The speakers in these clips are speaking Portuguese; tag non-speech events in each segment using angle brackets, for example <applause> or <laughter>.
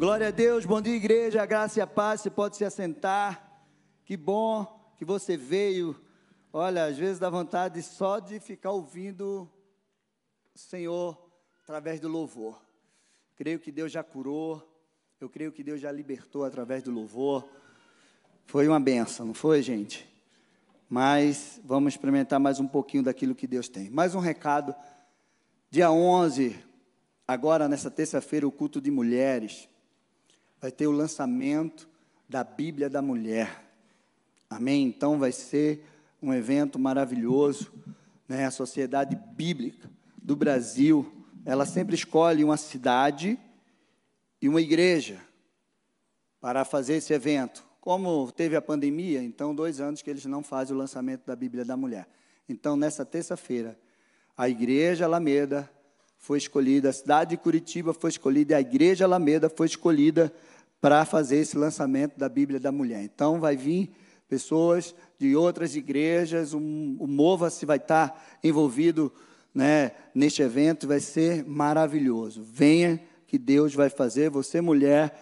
Glória a Deus, bom dia, igreja, graça e a paz. Você pode se assentar. Que bom que você veio. Olha, às vezes dá vontade só de ficar ouvindo o Senhor através do louvor. Creio que Deus já curou, eu creio que Deus já libertou através do louvor. Foi uma benção, não foi, gente? Mas vamos experimentar mais um pouquinho daquilo que Deus tem. Mais um recado. Dia 11, agora nessa terça-feira, o culto de mulheres vai ter o lançamento da Bíblia da Mulher. Amém? Então vai ser um evento maravilhoso. Né? A Sociedade Bíblica do Brasil, ela sempre escolhe uma cidade e uma igreja para fazer esse evento. Como teve a pandemia, então dois anos que eles não fazem o lançamento da Bíblia da Mulher. Então, nessa terça-feira, a Igreja Alameda foi escolhida, a cidade de Curitiba foi escolhida, a Igreja Alameda foi escolhida para fazer esse lançamento da Bíblia da Mulher. Então, vai vir pessoas de outras igrejas, o, o Mova-se vai estar envolvido né, neste evento, vai ser maravilhoso. Venha que Deus vai fazer, você mulher,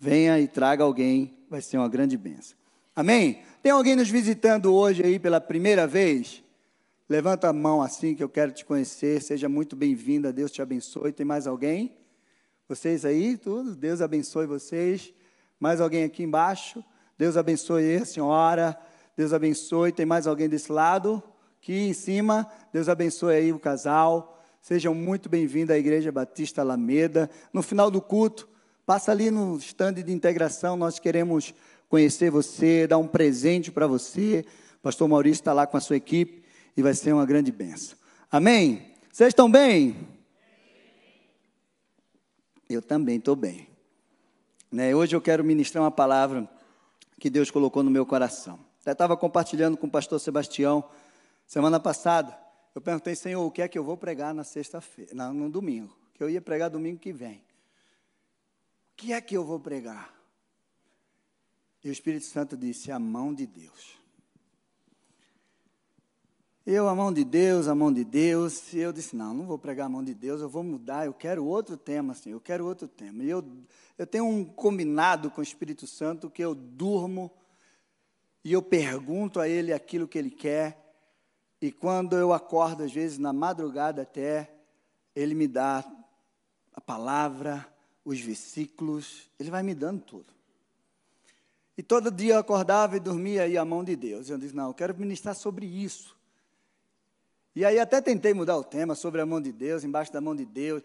venha e traga alguém, vai ser uma grande bênção. Amém? Tem alguém nos visitando hoje aí pela primeira vez? Levanta a mão assim que eu quero te conhecer, seja muito bem-vinda, Deus te abençoe. Tem mais alguém? Vocês aí, tudo? Deus abençoe vocês. Mais alguém aqui embaixo? Deus abençoe a senhora. Deus abençoe. Tem mais alguém desse lado? Aqui em cima. Deus abençoe aí o casal. Sejam muito bem-vindos à Igreja Batista Alameda. No final do culto, passa ali no estande de integração. Nós queremos conhecer você, dar um presente para você. O pastor Maurício está lá com a sua equipe e vai ser uma grande benção. Amém? Vocês estão bem? Eu também estou bem. Né, hoje eu quero ministrar uma palavra que Deus colocou no meu coração. Até estava compartilhando com o pastor Sebastião semana passada. Eu perguntei, Senhor, o que é que eu vou pregar na sexta-feira, no domingo? Que eu ia pregar domingo que vem. O que é que eu vou pregar? E o Espírito Santo disse: a mão de Deus. Eu, a mão de Deus, a mão de Deus. E eu disse: não, não vou pregar a mão de Deus, eu vou mudar, eu quero outro tema, assim, eu quero outro tema. E eu, eu tenho um combinado com o Espírito Santo que eu durmo e eu pergunto a Ele aquilo que Ele quer. E quando eu acordo, às vezes na madrugada até, Ele me dá a palavra, os versículos, Ele vai me dando tudo. E todo dia eu acordava e dormia aí a mão de Deus. Eu disse: não, eu quero ministrar sobre isso. E aí até tentei mudar o tema sobre a mão de Deus, embaixo da mão de Deus.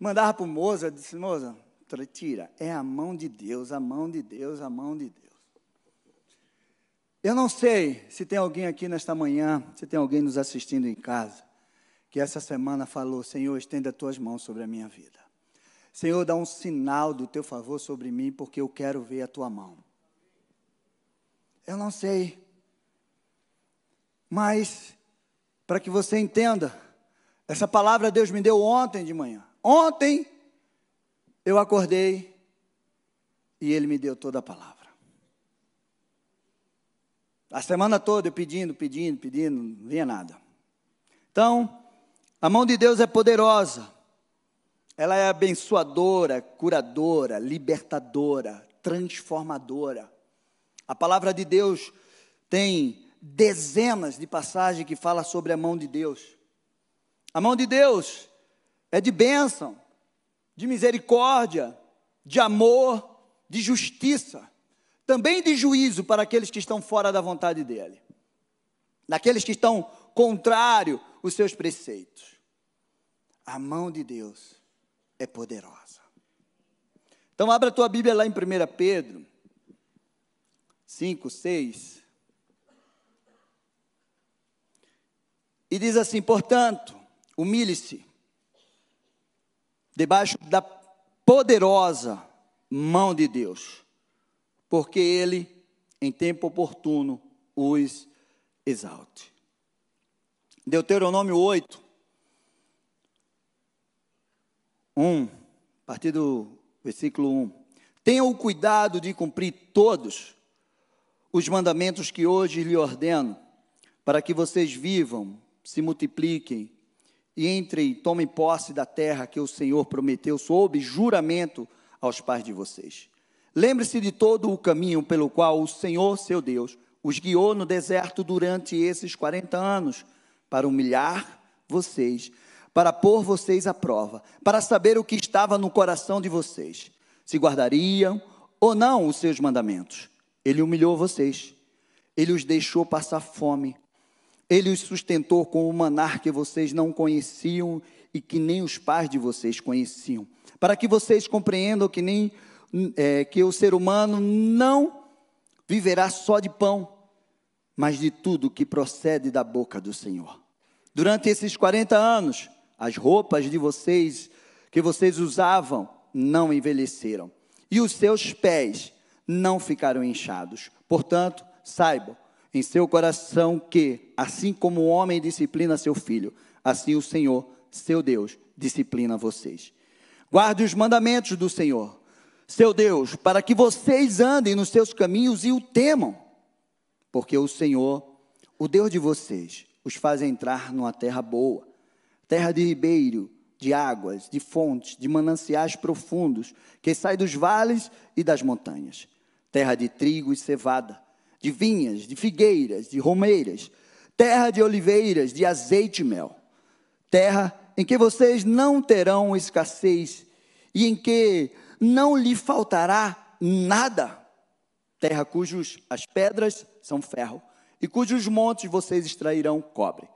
Mandava para o Moza, disse, Moza, tira, é a mão de Deus, a mão de Deus, a mão de Deus. Eu não sei se tem alguém aqui nesta manhã, se tem alguém nos assistindo em casa, que essa semana falou, Senhor, estenda as tuas mãos sobre a minha vida. Senhor, dá um sinal do teu favor sobre mim, porque eu quero ver a tua mão. Eu não sei. Mas para que você entenda. Essa palavra Deus me deu ontem de manhã. Ontem eu acordei e Ele me deu toda a palavra. A semana toda eu pedindo, pedindo, pedindo, não vinha nada. Então, a mão de Deus é poderosa. Ela é abençoadora, curadora, libertadora, transformadora. A palavra de Deus tem dezenas de passagens que fala sobre a mão de Deus. A mão de Deus é de bênção, de misericórdia, de amor, de justiça, também de juízo para aqueles que estão fora da vontade dele, daqueles que estão contrário os seus preceitos. A mão de Deus é poderosa. Então abra a tua Bíblia lá em 1 Pedro 5, 6. E diz assim: portanto, humilhe-se debaixo da poderosa mão de Deus, porque Ele, em tempo oportuno, os exalte. Deuteronômio 8, 1, a partir do versículo 1. Tenham o cuidado de cumprir todos os mandamentos que hoje lhe ordeno, para que vocês vivam se multipliquem e entrem, tomem posse da terra que o Senhor prometeu sob juramento aos pais de vocês. Lembre-se de todo o caminho pelo qual o Senhor, seu Deus, os guiou no deserto durante esses 40 anos, para humilhar vocês, para pôr vocês à prova, para saber o que estava no coração de vocês, se guardariam ou não os seus mandamentos. Ele humilhou vocês, ele os deixou passar fome, ele os sustentou com o manar que vocês não conheciam e que nem os pais de vocês conheciam, para que vocês compreendam que nem é, que o ser humano não viverá só de pão, mas de tudo que procede da boca do Senhor. Durante esses 40 anos, as roupas de vocês que vocês usavam não envelheceram, e os seus pés não ficaram inchados. Portanto, saibam em seu coração que, assim como o homem disciplina seu filho, assim o Senhor, seu Deus, disciplina vocês. Guarde os mandamentos do Senhor, seu Deus, para que vocês andem nos seus caminhos e o temam, porque o Senhor, o Deus de vocês, os faz entrar numa terra boa, terra de ribeiro, de águas, de fontes, de mananciais profundos, que sai dos vales e das montanhas, terra de trigo e cevada, de vinhas, de figueiras, de romeiras, terra de oliveiras, de azeite e mel, terra em que vocês não terão escassez e em que não lhe faltará nada, terra cujos as pedras são ferro e cujos montes vocês extrairão cobre.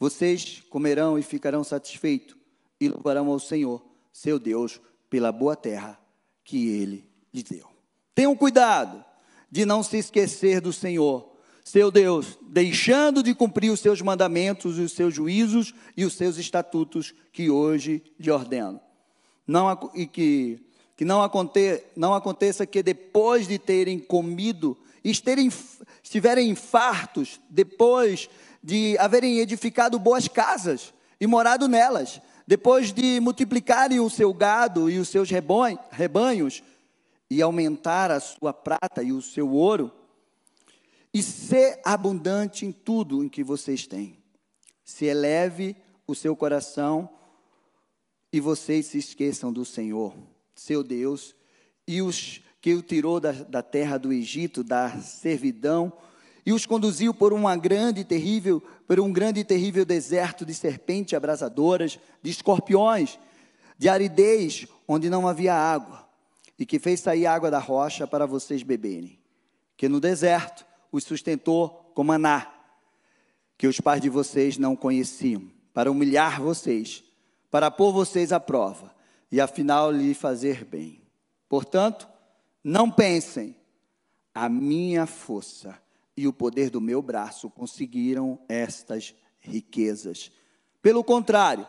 Vocês comerão e ficarão satisfeitos e louvarão ao Senhor, seu Deus, pela boa terra que ele lhes deu. Tenham cuidado de não se esquecer do Senhor, seu Deus, deixando de cumprir os seus mandamentos, os seus juízos e os seus estatutos que hoje lhe ordeno. Não, e que, que não, aconte, não aconteça que depois de terem comido, esterem, estiverem infartos, depois de haverem edificado boas casas e morado nelas, depois de multiplicarem o seu gado e os seus rebanhos, e aumentar a sua prata e o seu ouro, e ser abundante em tudo em que vocês têm. Se eleve o seu coração e vocês se esqueçam do Senhor, seu Deus, e os que o tirou da, da terra do Egito, da servidão, e os conduziu por uma grande e terrível, por um grande e terrível deserto de serpentes abrasadoras, de escorpiões, de aridez, onde não havia água e que fez sair água da rocha para vocês beberem, que no deserto os sustentou com maná, que os pais de vocês não conheciam, para humilhar vocês, para pôr vocês à prova e afinal lhe fazer bem. Portanto, não pensem, a minha força e o poder do meu braço conseguiram estas riquezas. Pelo contrário,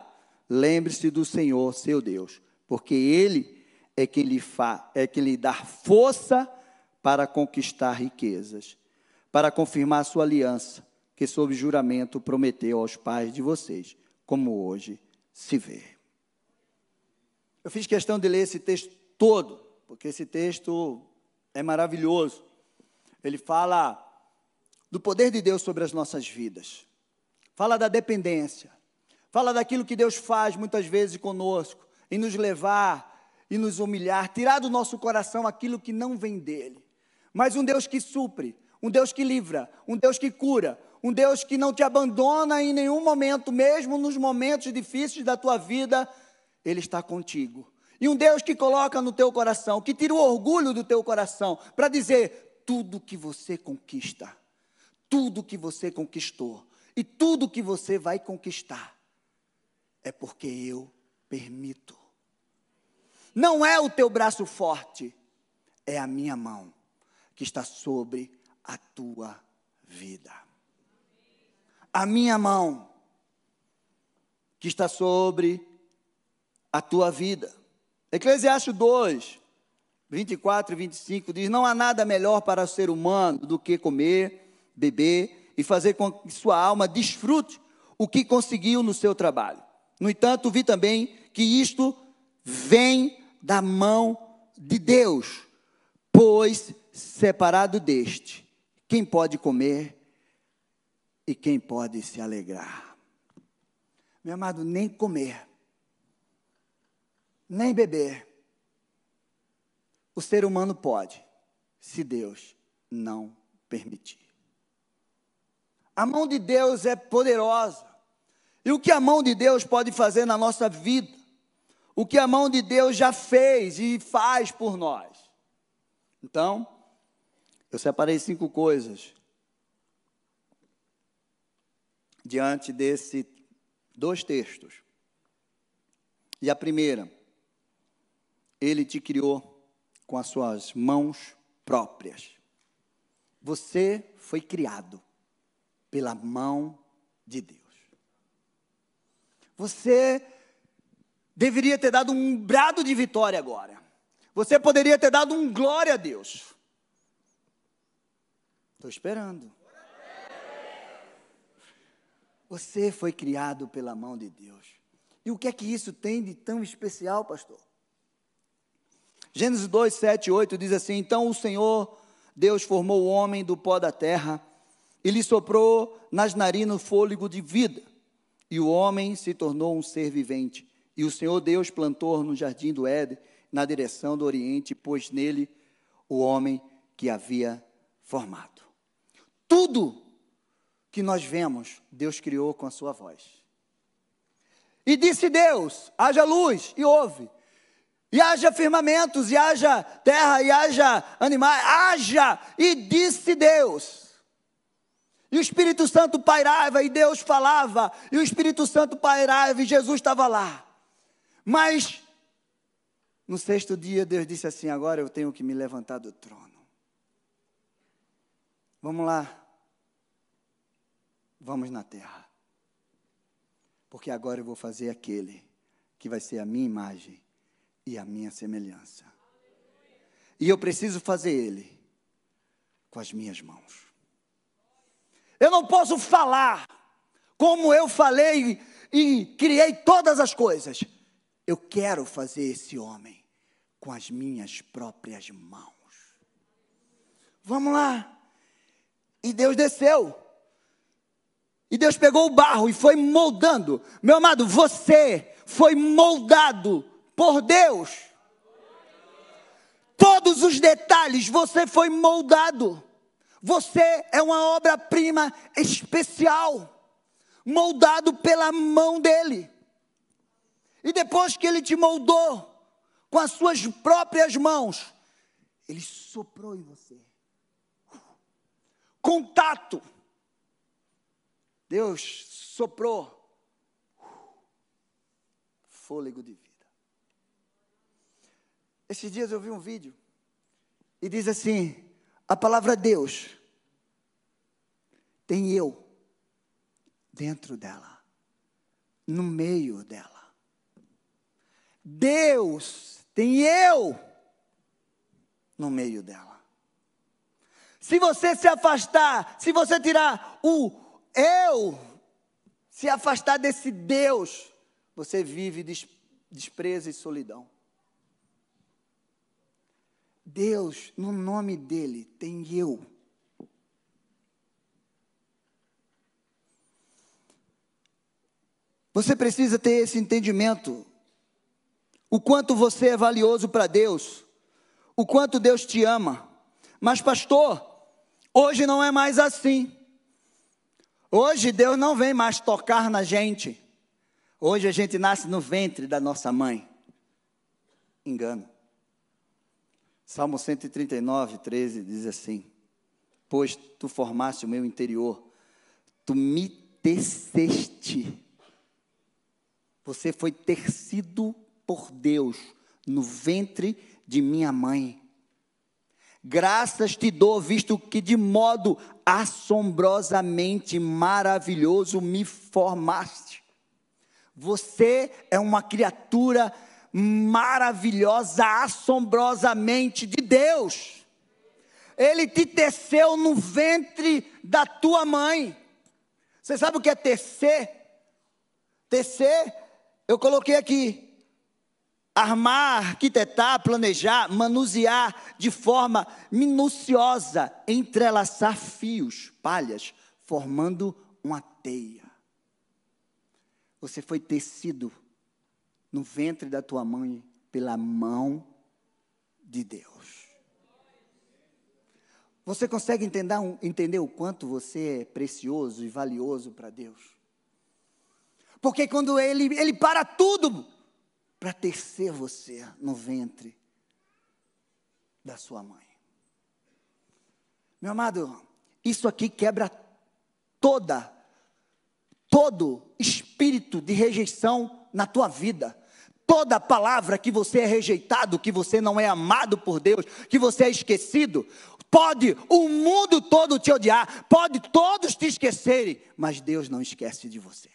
lembre-se do Senhor, seu Deus, porque Ele é quem lhe, fa, é quem lhe dá força para conquistar riquezas, para confirmar sua aliança, que sob juramento prometeu aos pais de vocês, como hoje se vê. Eu fiz questão de ler esse texto todo, porque esse texto é maravilhoso. Ele fala do poder de Deus sobre as nossas vidas, fala da dependência, fala daquilo que Deus faz muitas vezes conosco, em nos levar e nos humilhar, tirar do nosso coração aquilo que não vem dele. Mas um Deus que supre, um Deus que livra, um Deus que cura, um Deus que não te abandona em nenhum momento, mesmo nos momentos difíceis da tua vida, Ele está contigo. E um Deus que coloca no teu coração, que tira o orgulho do teu coração, para dizer: tudo que você conquista, tudo que você conquistou, e tudo que você vai conquistar, é porque eu permito. Não é o teu braço forte, é a minha mão que está sobre a tua vida. A minha mão que está sobre a tua vida. Eclesiastes 2, 24 e 25 diz: Não há nada melhor para o ser humano do que comer, beber e fazer com que sua alma desfrute o que conseguiu no seu trabalho. No entanto, vi também que isto vem da mão de Deus, pois separado deste, quem pode comer e quem pode se alegrar? Meu amado, nem comer, nem beber, o ser humano pode, se Deus não permitir. A mão de Deus é poderosa. E o que a mão de Deus pode fazer na nossa vida? O que a mão de Deus já fez e faz por nós? Então, eu separei cinco coisas diante desse dois textos. E a primeira, ele te criou com as suas mãos próprias. Você foi criado pela mão de Deus. Você deveria ter dado um brado de vitória agora. Você poderia ter dado um glória a Deus. Estou esperando. Você foi criado pela mão de Deus. E o que é que isso tem de tão especial, pastor? Gênesis 2, 7 e 8 diz assim: Então o Senhor, Deus, formou o homem do pó da terra e lhe soprou nas narinas fôlego de vida, e o homem se tornou um ser vivente. E o Senhor Deus plantou no jardim do Éden, na direção do Oriente, pôs nele o homem que havia formado. Tudo que nós vemos, Deus criou com a sua voz. E disse Deus: haja luz, e houve. E haja firmamentos, e haja terra, e haja animais, haja, e disse Deus. E o Espírito Santo pairava, e Deus falava, e o Espírito Santo pairava, e Jesus estava lá. Mas, no sexto dia, Deus disse assim: agora eu tenho que me levantar do trono. Vamos lá, vamos na terra. Porque agora eu vou fazer aquele que vai ser a minha imagem e a minha semelhança. E eu preciso fazer ele com as minhas mãos. Eu não posso falar como eu falei e criei todas as coisas. Eu quero fazer esse homem com as minhas próprias mãos. Vamos lá. E Deus desceu. E Deus pegou o barro e foi moldando. Meu amado, você foi moldado por Deus. Todos os detalhes você foi moldado. Você é uma obra-prima especial, moldado pela mão dele. E depois que ele te moldou com as suas próprias mãos, ele soprou em você. Contato Deus soprou fôlego de vida. Esses dias eu vi um vídeo e diz assim: a palavra Deus tem eu dentro dela, no meio dela. Deus tem eu no meio dela. Se você se afastar, se você tirar o eu se afastar desse Deus, você vive desprezo e solidão. Deus, no nome dele, tem eu. Você precisa ter esse entendimento. O quanto você é valioso para Deus. O quanto Deus te ama. Mas, pastor, hoje não é mais assim. Hoje Deus não vem mais tocar na gente. Hoje a gente nasce no ventre da nossa mãe. Engano. Salmo 139, 13 diz assim: Pois tu formaste o meu interior, tu me teceste. Você foi tecido por Deus no ventre de minha mãe. Graças te dou, visto que de modo assombrosamente maravilhoso me formaste. Você é uma criatura maravilhosa, assombrosamente de Deus. Ele te teceu no ventre da tua mãe. Você sabe o que é tecer? Tecer, eu coloquei aqui, armar, arquitetar, planejar, manusear de forma minuciosa, entrelaçar fios, palhas, formando uma teia. Você foi tecido no ventre da tua mãe pela mão de Deus. Você consegue entender, entender o quanto você é precioso e valioso para Deus? Porque quando Ele, Ele para tudo para tecer você no ventre da sua mãe. Meu amado, isso aqui quebra toda, todo espírito de rejeição na tua vida. Toda palavra que você é rejeitado, que você não é amado por Deus, que você é esquecido, pode o mundo todo te odiar, pode todos te esquecerem, mas Deus não esquece de você.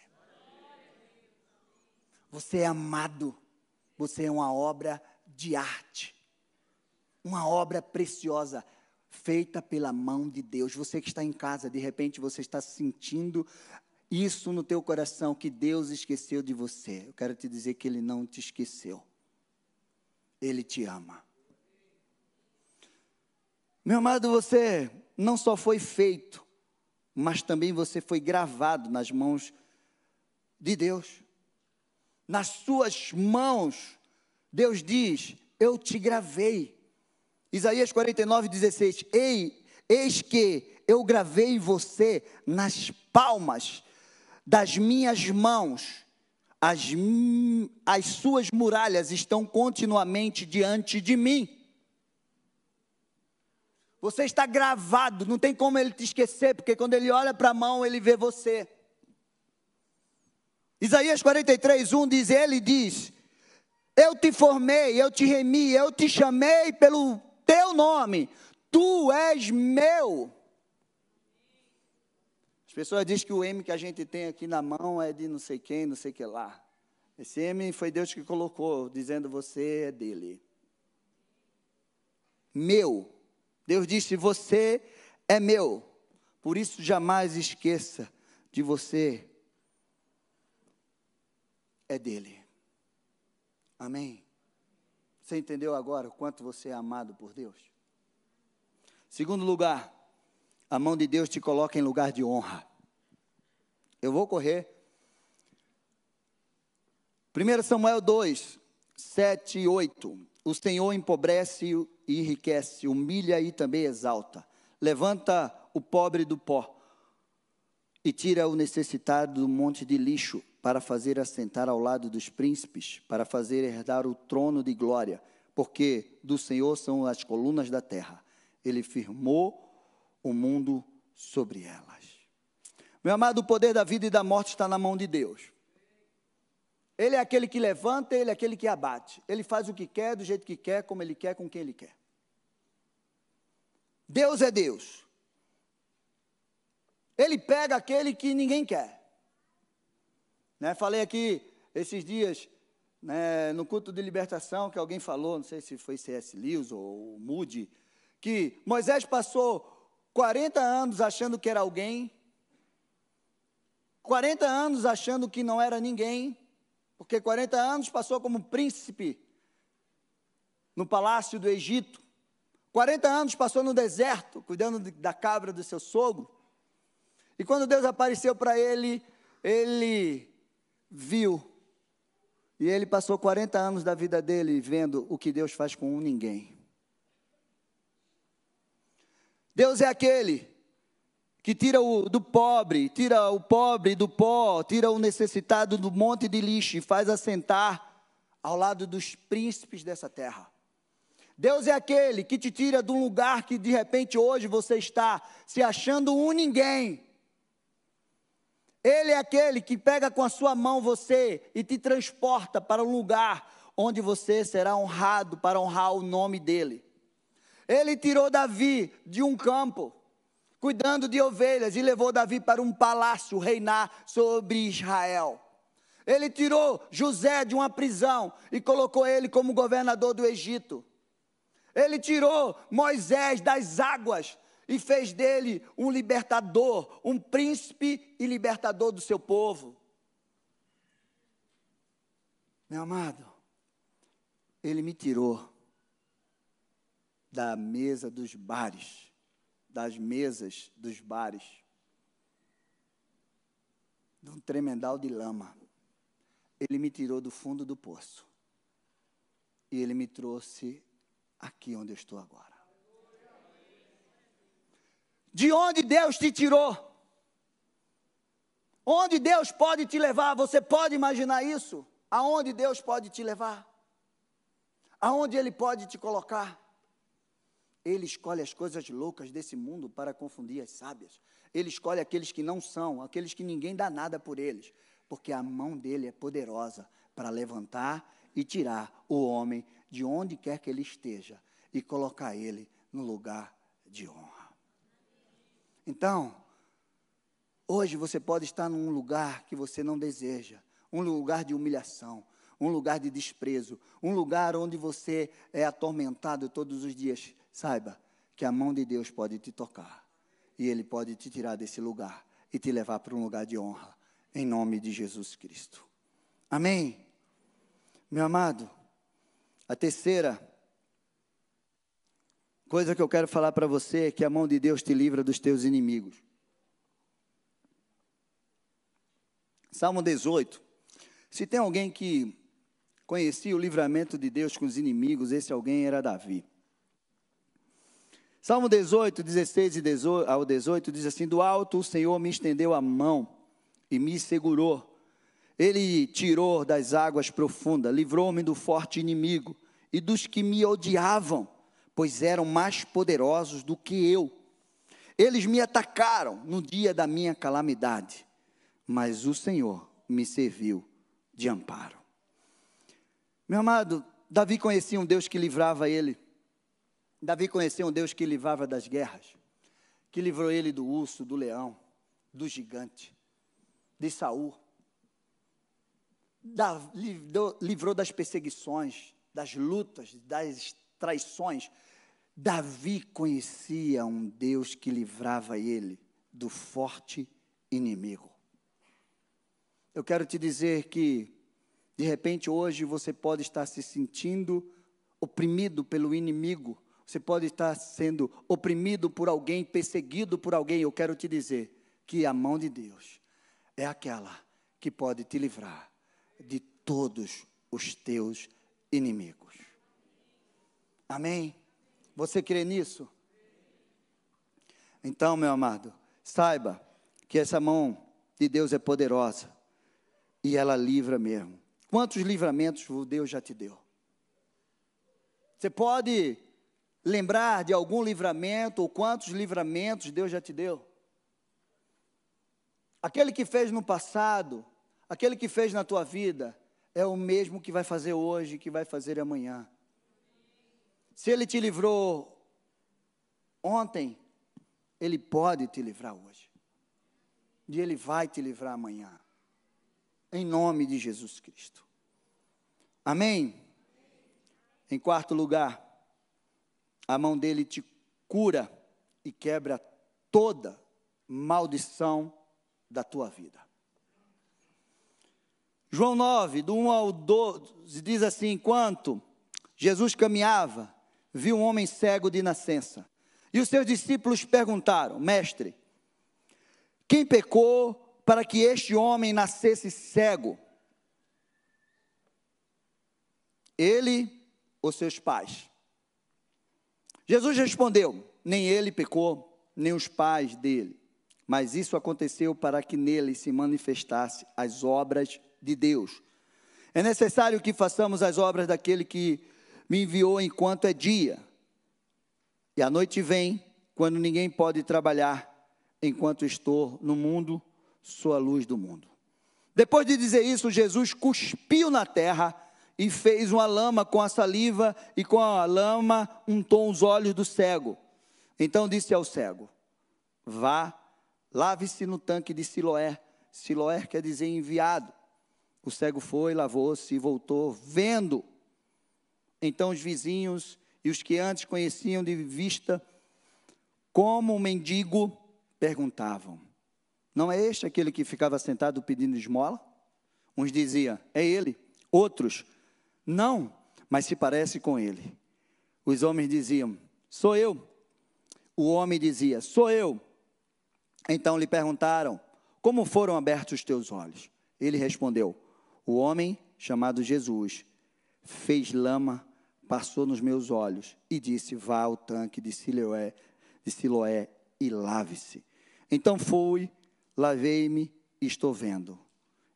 Você é amado, você é uma obra de arte, uma obra preciosa, feita pela mão de Deus. Você que está em casa, de repente você está sentindo isso no teu coração que Deus esqueceu de você. Eu quero te dizer que ele não te esqueceu. Ele te ama. Meu amado, você não só foi feito, mas também você foi gravado nas mãos de Deus. Nas suas mãos, Deus diz: Eu te gravei. Isaías 49, 16: Ei, eis que eu gravei você nas palmas das minhas mãos. As, as suas muralhas estão continuamente diante de mim. Você está gravado, não tem como ele te esquecer, porque quando ele olha para a mão, ele vê você. Isaías 43, 1 diz: Ele diz: Eu te formei, eu te remi, eu te chamei pelo teu nome, tu és meu. As pessoas dizem que o M que a gente tem aqui na mão é de não sei quem, não sei que lá. Esse M foi Deus que colocou, dizendo você é dele. Meu. Deus disse: Você é meu. Por isso, jamais esqueça de você é dele. Amém? Você entendeu agora o quanto você é amado por Deus? Segundo lugar, a mão de Deus te coloca em lugar de honra. Eu vou correr. 1 Samuel 2, 7 e 8. O Senhor empobrece e enriquece, humilha e também exalta. Levanta o pobre do pó e tira o necessitado do monte de lixo para fazer assentar ao lado dos príncipes, para fazer herdar o trono de glória, porque do Senhor são as colunas da terra. Ele firmou o mundo sobre elas. Meu amado, o poder da vida e da morte está na mão de Deus. Ele é aquele que levanta, ele é aquele que abate. Ele faz o que quer, do jeito que quer, como ele quer, com quem ele quer. Deus é Deus. Ele pega aquele que ninguém quer. Né, falei aqui esses dias, né, no culto de libertação, que alguém falou, não sei se foi C.S. Lewis ou Moody, que Moisés passou 40 anos achando que era alguém, 40 anos achando que não era ninguém, porque 40 anos passou como príncipe no palácio do Egito. 40 anos passou no deserto, cuidando da cabra do seu sogro. E quando Deus apareceu para ele, ele viu. E ele passou 40 anos da vida dele vendo o que Deus faz com um ninguém. Deus é aquele que tira o do pobre, tira o pobre do pó, tira o necessitado do monte de lixo e faz assentar ao lado dos príncipes dessa terra. Deus é aquele que te tira de um lugar que de repente hoje você está se achando um ninguém. Ele é aquele que pega com a sua mão você e te transporta para um lugar onde você será honrado para honrar o nome dele. Ele tirou Davi de um campo cuidando de ovelhas, e levou Davi para um palácio reinar sobre Israel. Ele tirou José de uma prisão e colocou ele como governador do Egito. Ele tirou Moisés das águas e fez dele um libertador, um príncipe e libertador do seu povo. Meu amado, ele me tirou da mesa dos bares das mesas dos bares, de um tremendal de lama. Ele me tirou do fundo do poço. E ele me trouxe aqui onde eu estou agora. De onde Deus te tirou. Onde Deus pode te levar, você pode imaginar isso? Aonde Deus pode te levar? Aonde Ele pode te colocar? Ele escolhe as coisas loucas desse mundo para confundir as sábias. Ele escolhe aqueles que não são, aqueles que ninguém dá nada por eles, porque a mão dele é poderosa para levantar e tirar o homem de onde quer que ele esteja e colocar ele no lugar de honra. Então, hoje você pode estar num lugar que você não deseja, um lugar de humilhação, um lugar de desprezo, um lugar onde você é atormentado todos os dias. Saiba que a mão de Deus pode te tocar e Ele pode te tirar desse lugar e te levar para um lugar de honra, em nome de Jesus Cristo. Amém? Meu amado, a terceira coisa que eu quero falar para você é que a mão de Deus te livra dos teus inimigos. Salmo 18. Se tem alguém que conhecia o livramento de Deus com os inimigos, esse alguém era Davi. Salmo 18, 16 ao 18 diz assim: Do alto o Senhor me estendeu a mão e me segurou. Ele tirou das águas profundas, livrou-me do forte inimigo e dos que me odiavam, pois eram mais poderosos do que eu. Eles me atacaram no dia da minha calamidade, mas o Senhor me serviu de amparo. Meu amado, Davi conhecia um Deus que livrava ele. Davi conhecia um Deus que livrava das guerras, que livrou ele do urso, do leão, do gigante, de Saul. Livrou das perseguições, das lutas, das traições. Davi conhecia um Deus que livrava ele do forte inimigo. Eu quero te dizer que de repente, hoje você pode estar se sentindo oprimido pelo inimigo, você pode estar sendo oprimido por alguém, perseguido por alguém. Eu quero te dizer que a mão de Deus é aquela que pode te livrar de todos os teus inimigos. Amém? Você crê nisso? Então, meu amado, saiba que essa mão de Deus é poderosa e ela livra mesmo. Quantos livramentos Deus já te deu? Você pode lembrar de algum livramento ou quantos livramentos Deus já te deu? Aquele que fez no passado, aquele que fez na tua vida, é o mesmo que vai fazer hoje, que vai fazer amanhã. Se ele te livrou ontem, ele pode te livrar hoje. E ele vai te livrar amanhã. Em nome de Jesus Cristo. Amém? Em quarto lugar, a mão dele te cura e quebra toda maldição da tua vida. João 9, do 1 ao 12, diz assim: Enquanto Jesus caminhava, viu um homem cego de nascença. E os seus discípulos perguntaram: Mestre, quem pecou para que este homem nascesse cego? Ele ou seus pais? Jesus respondeu: Nem ele pecou, nem os pais dele, mas isso aconteceu para que nele se manifestasse as obras de Deus. É necessário que façamos as obras daquele que me enviou enquanto é dia. E a noite vem, quando ninguém pode trabalhar, enquanto estou no mundo, sou a luz do mundo. Depois de dizer isso, Jesus cuspiu na terra e fez uma lama com a saliva, e com a lama untou os olhos do cego. Então disse ao cego: Vá, lave-se no tanque de Siloé. Siloé quer dizer enviado. O cego foi, lavou-se e voltou, vendo. Então os vizinhos e os que antes conheciam de vista, como um mendigo, perguntavam: Não é este aquele que ficava sentado pedindo esmola? Uns diziam: É ele. Outros: não, mas se parece com ele. Os homens diziam: Sou eu. O homem dizia: Sou eu. Então lhe perguntaram: Como foram abertos os teus olhos? Ele respondeu: O homem chamado Jesus fez lama, passou nos meus olhos e disse: Vá ao tanque de Siloé, de Siloé e lave-se. Então fui, lavei-me e estou vendo.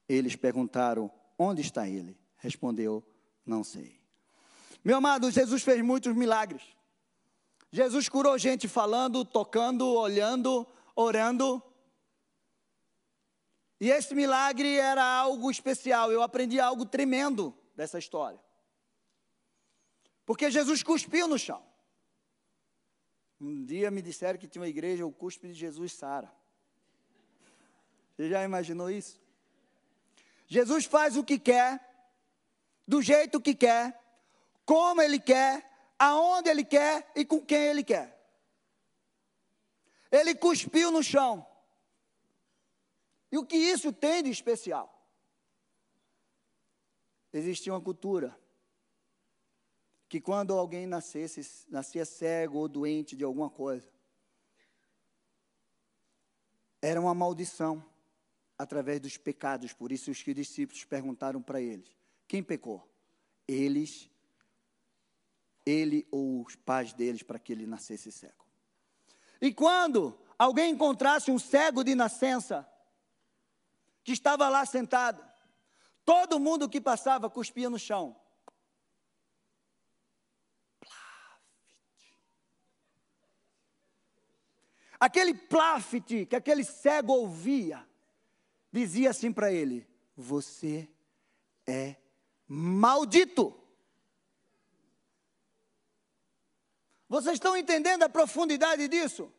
Eles perguntaram: Onde está ele? Respondeu: Não sei. Meu amado, Jesus fez muitos milagres. Jesus curou gente falando, tocando, olhando, orando. E esse milagre era algo especial. Eu aprendi algo tremendo dessa história. Porque Jesus cuspiu no chão. Um dia me disseram que tinha uma igreja, o cuspe de Jesus Sara. Você já imaginou isso? Jesus faz o que quer, do jeito que quer, como ele quer, aonde ele quer e com quem ele quer. Ele cuspiu no chão. E o que isso tem de especial? Existia uma cultura que quando alguém nascesse, nascia cego ou doente de alguma coisa, era uma maldição através dos pecados. Por isso os discípulos perguntaram para eles: quem pecou? Eles, ele ou os pais deles, para que ele nascesse cego. E quando alguém encontrasse um cego de nascença, que estava lá sentado, todo mundo que passava cuspia no chão. Aquele plafite que aquele cego ouvia, dizia assim para ele: Você é maldito. Vocês estão entendendo a profundidade disso?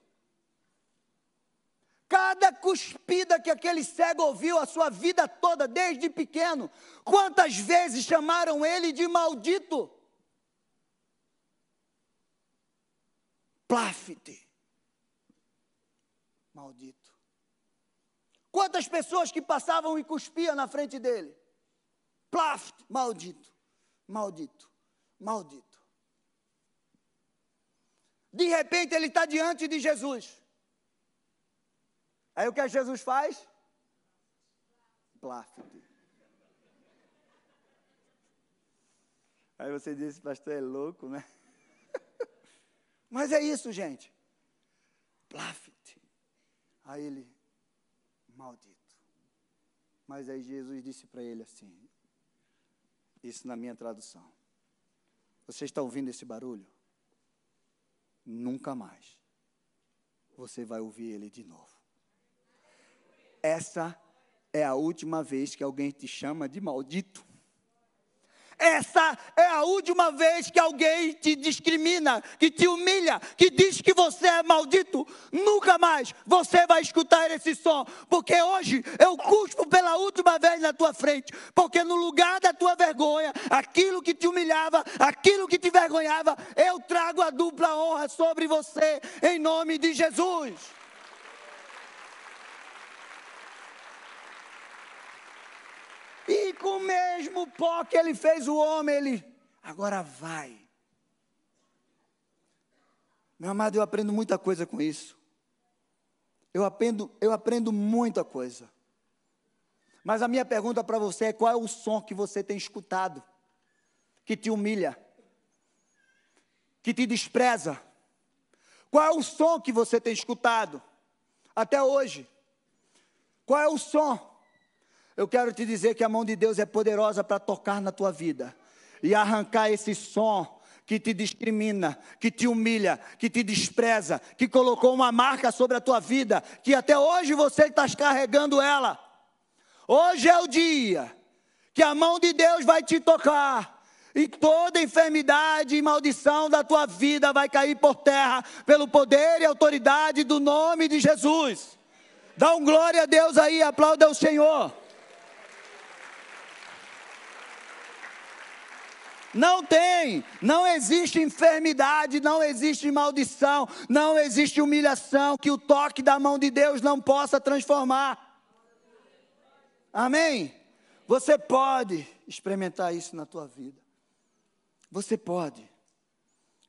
Cada cuspida que aquele cego ouviu a sua vida toda, desde pequeno, quantas vezes chamaram ele de maldito? Pláfite. Maldito. Quantas pessoas que passavam e cuspiam na frente dele? Plaft, maldito, maldito, maldito. De repente ele está diante de Jesus. Aí o que Jesus faz? Plaft. Aí você disse, pastor, é louco, né? <laughs> Mas é isso, gente. Plaft. Aí ele, maldito. Mas aí Jesus disse para ele assim: Isso na minha tradução. Você está ouvindo esse barulho? Nunca mais você vai ouvir ele de novo. Essa é a última vez que alguém te chama de maldito. Essa é a última vez que alguém te discrimina, que te humilha, que diz que você é maldito. Nunca mais você vai escutar esse som, porque hoje eu cuspo pela última vez na tua frente, porque no lugar da tua vergonha, aquilo que te humilhava, aquilo que te vergonhava, eu trago a dupla honra sobre você, em nome de Jesus. E com o mesmo pó que ele fez o homem, ele agora vai. Meu amado, eu aprendo muita coisa com isso. Eu aprendo, eu aprendo muita coisa. Mas a minha pergunta para você é: qual é o som que você tem escutado, que te humilha, que te despreza? Qual é o som que você tem escutado até hoje? Qual é o som eu quero te dizer que a mão de Deus é poderosa para tocar na tua vida e arrancar esse som que te discrimina, que te humilha, que te despreza, que colocou uma marca sobre a tua vida, que até hoje você está carregando ela. Hoje é o dia que a mão de Deus vai te tocar. E toda enfermidade e maldição da tua vida vai cair por terra, pelo poder e autoridade do nome de Jesus. Dá um glória a Deus aí, aplauda o Senhor. Não tem, não existe enfermidade, não existe maldição, não existe humilhação que o toque da mão de Deus não possa transformar. Amém? Você pode experimentar isso na tua vida. Você pode.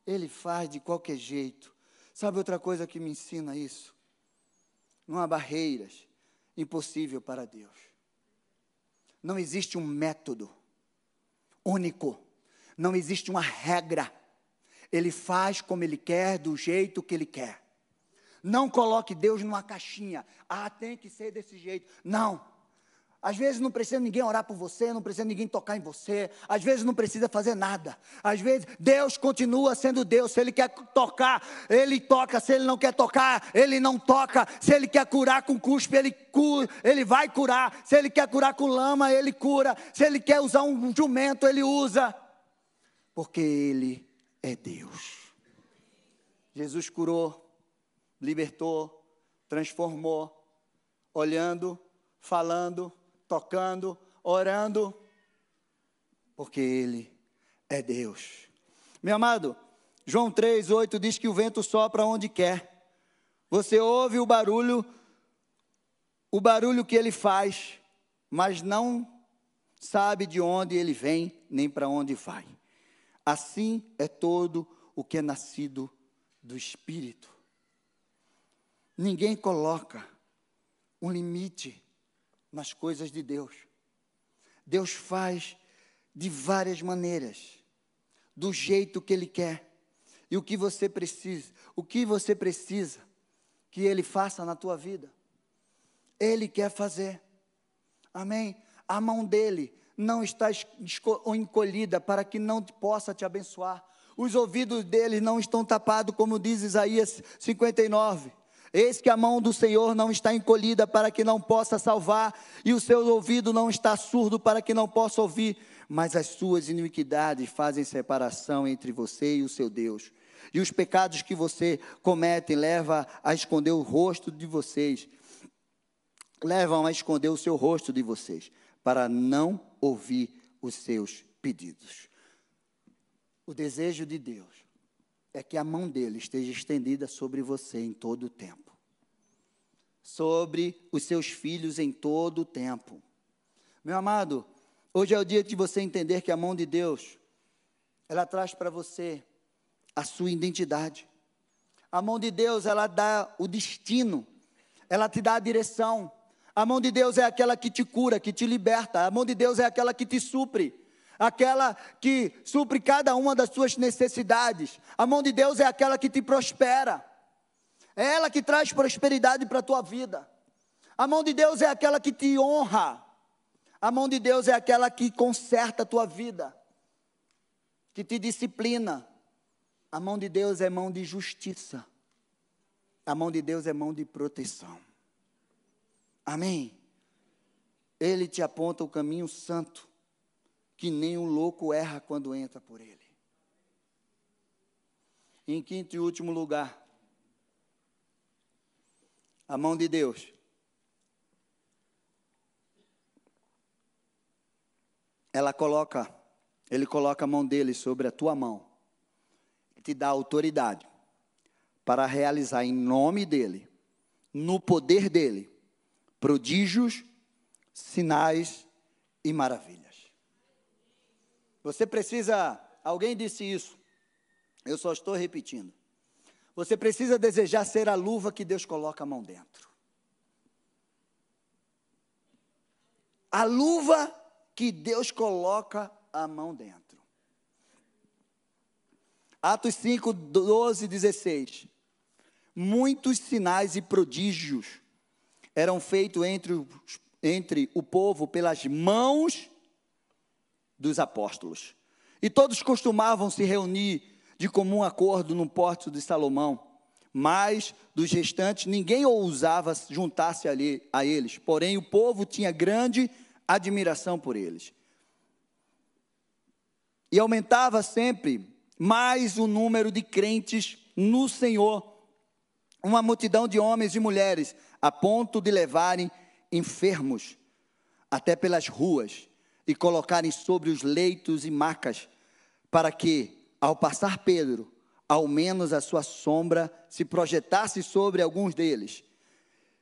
Ele faz de qualquer jeito. Sabe outra coisa que me ensina isso? Não há barreiras impossível para Deus. Não existe um método único não existe uma regra. Ele faz como ele quer, do jeito que ele quer. Não coloque Deus numa caixinha. Ah, tem que ser desse jeito. Não. Às vezes não precisa ninguém orar por você, não precisa ninguém tocar em você, às vezes não precisa fazer nada. Às vezes Deus continua sendo Deus. Se Ele quer tocar, Ele toca. Se Ele não quer tocar, Ele não toca. Se Ele quer curar com cuspe, Ele cura, Ele vai curar. Se Ele quer curar com lama, Ele cura. Se Ele quer usar um jumento, Ele usa. Porque Ele é Deus. Jesus curou, libertou, transformou, olhando, falando tocando, orando, porque Ele é Deus. Meu amado, João 3, 8 diz que o vento sopra onde quer. Você ouve o barulho, o barulho que ele faz, mas não sabe de onde ele vem, nem para onde vai. Assim é todo o que é nascido do Espírito. Ninguém coloca um limite nas coisas de Deus. Deus faz de várias maneiras, do jeito que Ele quer. E o que você precisa, o que você precisa que Ele faça na tua vida, Ele quer fazer. Amém? A mão dele não está encolhida para que não possa te abençoar. Os ouvidos dele não estão tapados, como diz Isaías 59. Eis que a mão do Senhor não está encolhida para que não possa salvar, e o seu ouvido não está surdo para que não possa ouvir, mas as suas iniquidades fazem separação entre você e o seu Deus. E os pecados que você comete levam a esconder o rosto de vocês, levam a esconder o seu rosto de vocês, para não ouvir os seus pedidos. O desejo de Deus é que a mão dele esteja estendida sobre você em todo o tempo, sobre os seus filhos em todo o tempo. Meu amado, hoje é o dia de você entender que a mão de Deus, ela traz para você a sua identidade. A mão de Deus, ela dá o destino, ela te dá a direção. A mão de Deus é aquela que te cura, que te liberta. A mão de Deus é aquela que te supre aquela que supre cada uma das suas necessidades. A mão de Deus é aquela que te prospera. É ela que traz prosperidade para a tua vida. A mão de Deus é aquela que te honra. A mão de Deus é aquela que conserta a tua vida, que te disciplina. A mão de Deus é mão de justiça. A mão de Deus é mão de proteção. Amém? Ele te aponta o caminho santo que nem um louco erra quando entra por ele. Em quinto e último lugar, a mão de Deus. Ela coloca, ele coloca a mão dele sobre a tua mão te dá autoridade para realizar em nome dele, no poder dele, prodígios, sinais e maravilhas. Você precisa, alguém disse isso, eu só estou repetindo. Você precisa desejar ser a luva que Deus coloca a mão dentro. A luva que Deus coloca a mão dentro. Atos 5, 12, 16. Muitos sinais e prodígios eram feitos entre, entre o povo pelas mãos dos apóstolos. E todos costumavam se reunir de comum acordo no porto de Salomão. Mas dos restantes ninguém ousava juntar-se a eles. Porém, o povo tinha grande admiração por eles. E aumentava sempre mais o número de crentes no Senhor. Uma multidão de homens e mulheres, a ponto de levarem enfermos até pelas ruas e colocarem sobre os leitos e macas, para que, ao passar Pedro, ao menos a sua sombra se projetasse sobre alguns deles.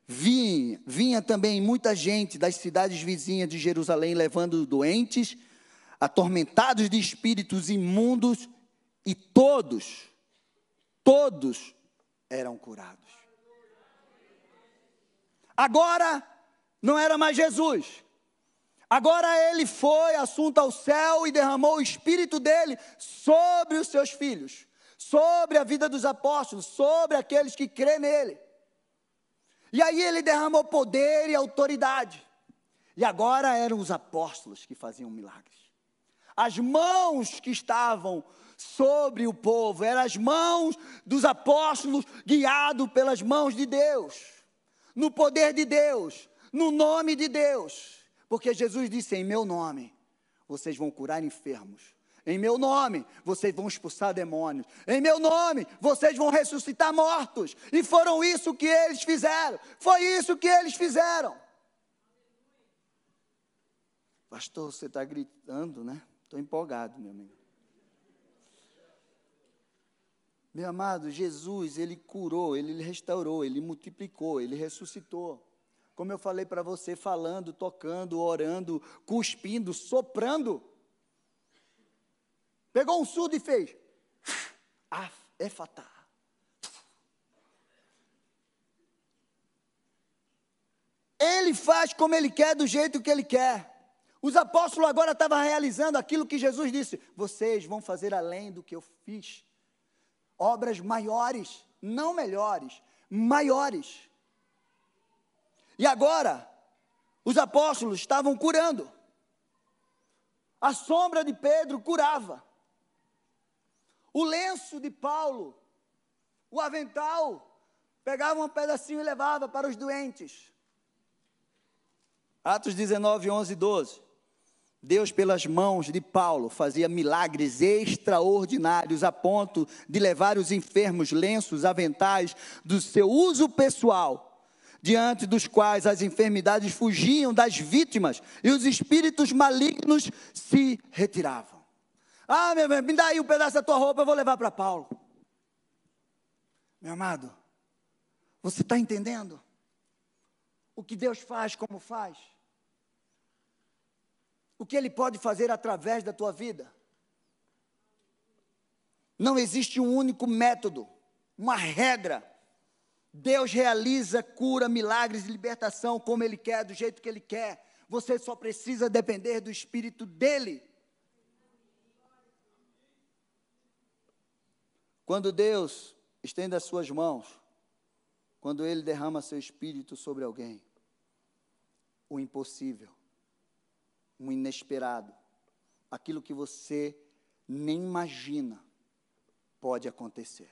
Vinha, vinha também muita gente das cidades vizinhas de Jerusalém levando doentes, atormentados de espíritos imundos, e todos, todos eram curados. Agora, não era mais Jesus, Agora ele foi assunto ao céu e derramou o espírito dele sobre os seus filhos, sobre a vida dos apóstolos, sobre aqueles que crê nele. E aí ele derramou poder e autoridade. E agora eram os apóstolos que faziam milagres. As mãos que estavam sobre o povo, eram as mãos dos apóstolos guiados pelas mãos de Deus, no poder de Deus, no nome de Deus. Porque Jesus disse: Em meu nome, vocês vão curar enfermos. Em meu nome, vocês vão expulsar demônios. Em meu nome, vocês vão ressuscitar mortos. E foram isso que eles fizeram. Foi isso que eles fizeram. Pastor, você está gritando, né? Estou empolgado, meu amigo. Meu amado, Jesus, ele curou, ele restaurou, ele multiplicou, ele ressuscitou. Como eu falei para você, falando, tocando, orando, cuspindo, soprando. Pegou um surdo e fez. Ah, é fatal. Ele faz como ele quer, do jeito que ele quer. Os apóstolos agora estavam realizando aquilo que Jesus disse: vocês vão fazer além do que eu fiz. Obras maiores, não melhores, maiores. E agora, os apóstolos estavam curando. A sombra de Pedro curava. O lenço de Paulo, o avental, pegava um pedacinho e levava para os doentes. Atos 19, 11 e 12. Deus, pelas mãos de Paulo, fazia milagres extraordinários a ponto de levar os enfermos lenços, aventais do seu uso pessoal, diante dos quais as enfermidades fugiam das vítimas e os espíritos malignos se retiravam. Ah, meu irmão, me dá aí um pedaço da tua roupa, eu vou levar para Paulo. Meu amado, você está entendendo? O que Deus faz, como faz? O que Ele pode fazer através da tua vida. Não existe um único método, uma regra. Deus realiza cura, milagres e libertação como Ele quer, do jeito que Ele quer. Você só precisa depender do Espírito dEle. Quando Deus estende as suas mãos, quando Ele derrama seu Espírito sobre alguém, o impossível um inesperado, aquilo que você nem imagina pode acontecer.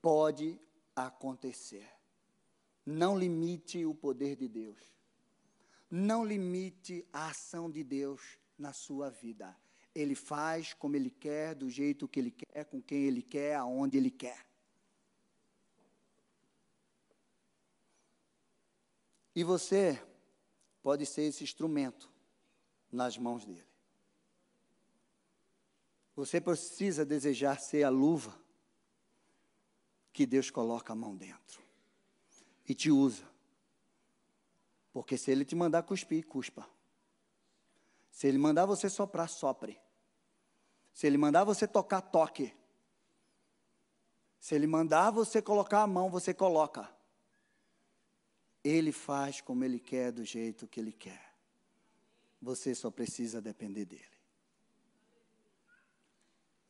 Pode acontecer. Não limite o poder de Deus. Não limite a ação de Deus na sua vida. Ele faz como ele quer, do jeito que ele quer, com quem ele quer, aonde ele quer. E você pode ser esse instrumento nas mãos dele. Você precisa desejar ser a luva que Deus coloca a mão dentro e te usa. Porque se ele te mandar cuspir, cuspa. Se ele mandar você soprar, sopre. Se ele mandar você tocar, toque. Se ele mandar você colocar a mão, você coloca. Ele faz como Ele quer, do jeito que Ele quer. Você só precisa depender dEle.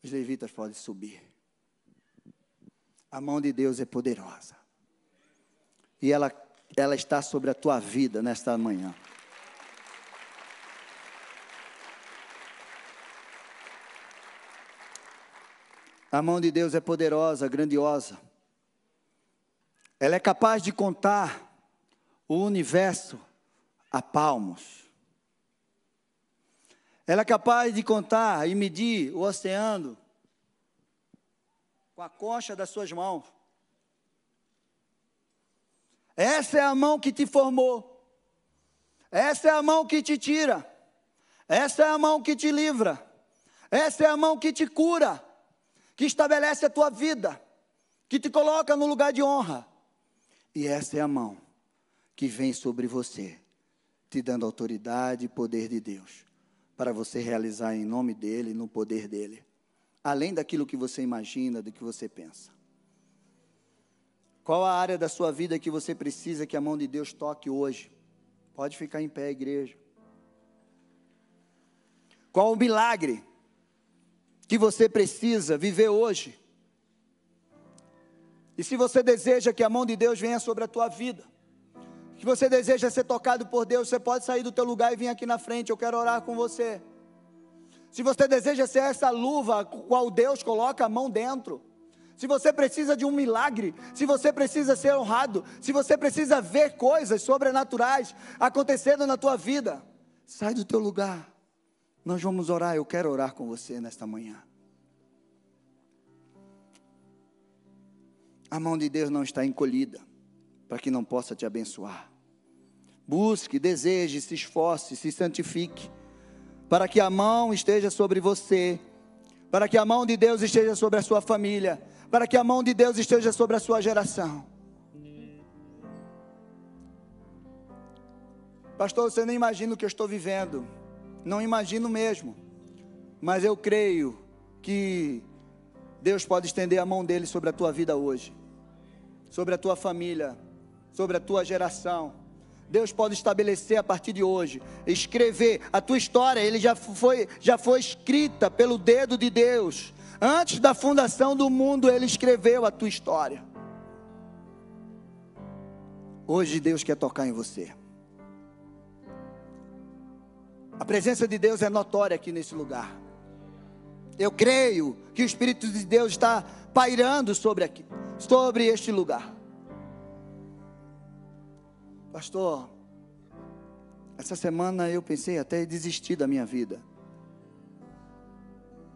Os levitas podem subir. A mão de Deus é poderosa. E ela, ela está sobre a tua vida nesta manhã. A mão de Deus é poderosa, grandiosa. Ela é capaz de contar o universo a palmos. Ela é capaz de contar e medir o oceano com a concha das suas mãos. Essa é a mão que te formou. Essa é a mão que te tira. Essa é a mão que te livra. Essa é a mão que te cura, que estabelece a tua vida, que te coloca no lugar de honra. E essa é a mão que vem sobre você, te dando autoridade e poder de Deus, para você realizar em nome dEle, no poder dEle, além daquilo que você imagina, do que você pensa. Qual a área da sua vida que você precisa que a mão de Deus toque hoje? Pode ficar em pé, igreja. Qual o milagre que você precisa viver hoje? E se você deseja que a mão de Deus venha sobre a tua vida, que você deseja ser tocado por Deus, você pode sair do teu lugar e vir aqui na frente, eu quero orar com você. Se você deseja ser essa luva qual Deus coloca a mão dentro, se você precisa de um milagre, se você precisa ser honrado, se você precisa ver coisas sobrenaturais acontecendo na tua vida, sai do teu lugar. Nós vamos orar, eu quero orar com você nesta manhã. A mão de Deus não está encolhida para que não possa te abençoar. Busque, deseje, se esforce, se santifique, para que a mão esteja sobre você, para que a mão de Deus esteja sobre a sua família, para que a mão de Deus esteja sobre a sua geração. Pastor, você nem imagina o que eu estou vivendo. Não imagino mesmo. Mas eu creio que Deus pode estender a mão dele sobre a tua vida hoje, sobre a tua família, sobre a tua geração. Deus pode estabelecer a partir de hoje, escrever a tua história, ele já foi, já foi escrita pelo dedo de Deus. Antes da fundação do mundo, Ele escreveu a tua história. Hoje Deus quer tocar em você. A presença de Deus é notória aqui nesse lugar. Eu creio que o Espírito de Deus está pairando sobre aqui, sobre este lugar. Pastor, essa semana eu pensei até em desistir da minha vida.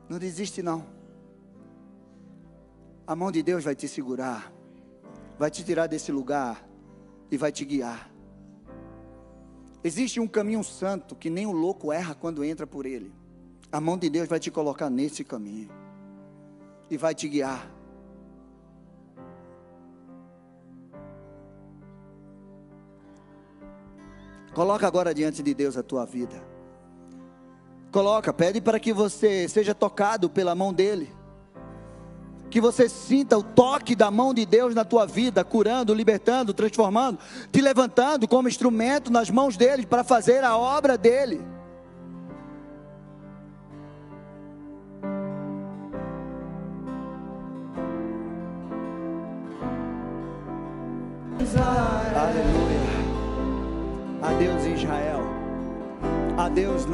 Não desiste não. A mão de Deus vai te segurar, vai te tirar desse lugar e vai te guiar. Existe um caminho santo que nem o louco erra quando entra por ele. A mão de Deus vai te colocar nesse caminho e vai te guiar. Coloca agora diante de Deus a tua vida. Coloca, pede para que você seja tocado pela mão dele que você sinta o toque da mão de Deus na tua vida, curando, libertando, transformando, te levantando como instrumento nas mãos dele para fazer a obra dele.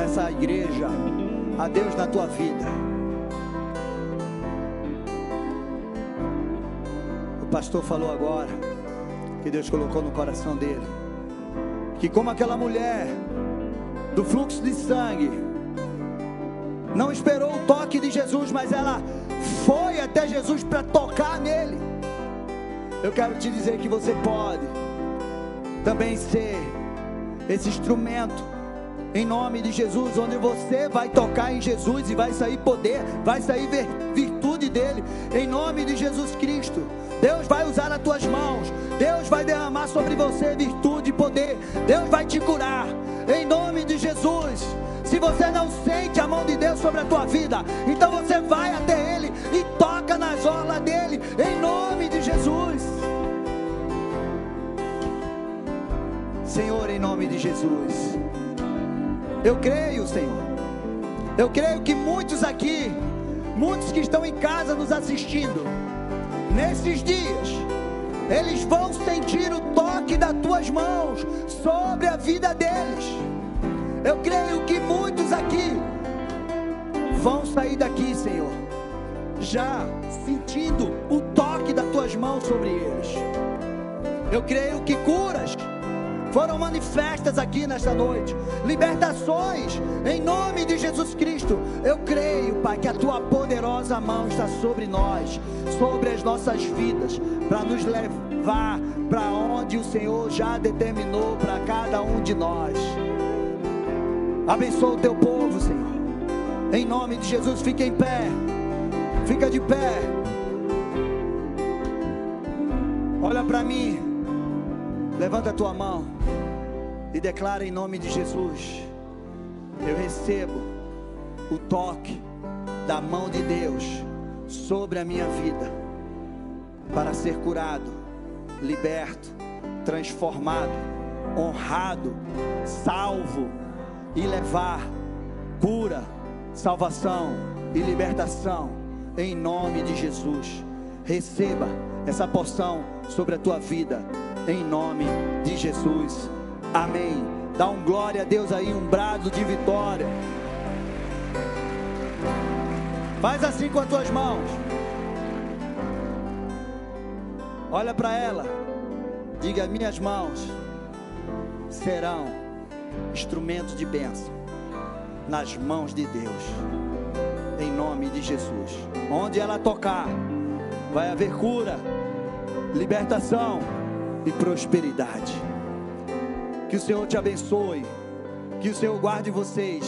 Nessa igreja. A Deus na tua vida. pastor falou agora, que Deus colocou no coração dele, que como aquela mulher do fluxo de sangue, não esperou o toque de Jesus, mas ela foi até Jesus para tocar nele. Eu quero te dizer que você pode também ser esse instrumento em nome de Jesus, onde você vai tocar em Jesus e vai sair poder, vai sair virtude dele, em nome de Jesus Cristo. Deus vai usar as tuas mãos, Deus vai derramar sobre você virtude e poder, Deus vai te curar, em nome de Jesus. Se você não sente a mão de Deus sobre a tua vida, então você vai até Ele e toca nas orlas dele, em nome de Jesus. Senhor, em nome de Jesus. Eu creio, Senhor. Eu creio que muitos aqui, muitos que estão em casa nos assistindo, nesses dias, eles vão sentir o toque das tuas mãos sobre a vida deles. Eu creio que muitos aqui vão sair daqui, Senhor, já sentindo o toque das tuas mãos sobre eles. Eu creio que curas foram manifestas aqui nesta noite. Libertações em nome de Jesus Cristo. Eu creio, Pai, que a tua poderosa mão está sobre nós, sobre as nossas vidas, para nos levar para onde o Senhor já determinou para cada um de nós. Abençoa o teu povo, Senhor. Em nome de Jesus, fica em pé. Fica de pé. Olha para mim. Levanta a tua mão e declara em nome de Jesus: Eu recebo o toque da mão de Deus sobre a minha vida para ser curado, liberto, transformado, honrado, salvo e levar cura, salvação e libertação em nome de Jesus. Receba essa porção sobre a tua vida, em nome de Jesus. Amém. Dá um glória a Deus aí, um brado de vitória. Faz assim com as tuas mãos. Olha para ela. Diga: minhas mãos serão instrumentos de bênção nas mãos de Deus. Em nome de Jesus. Onde ela tocar, vai haver cura, libertação e prosperidade. Que o Senhor te abençoe, que o Senhor guarde vocês,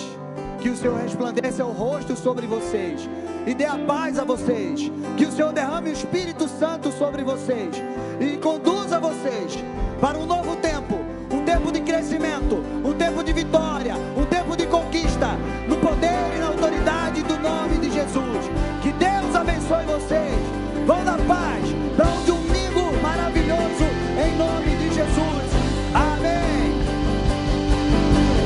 que o Senhor resplandeça o rosto sobre vocês e dê a paz a vocês, que o Senhor derrame o Espírito Santo sobre vocês e conduza vocês para um novo tempo, um tempo de crescimento, um tempo de vitória, um tempo de conquista, no poder e na autoridade do nome de Jesus. Que Deus abençoe vocês. Vão na paz.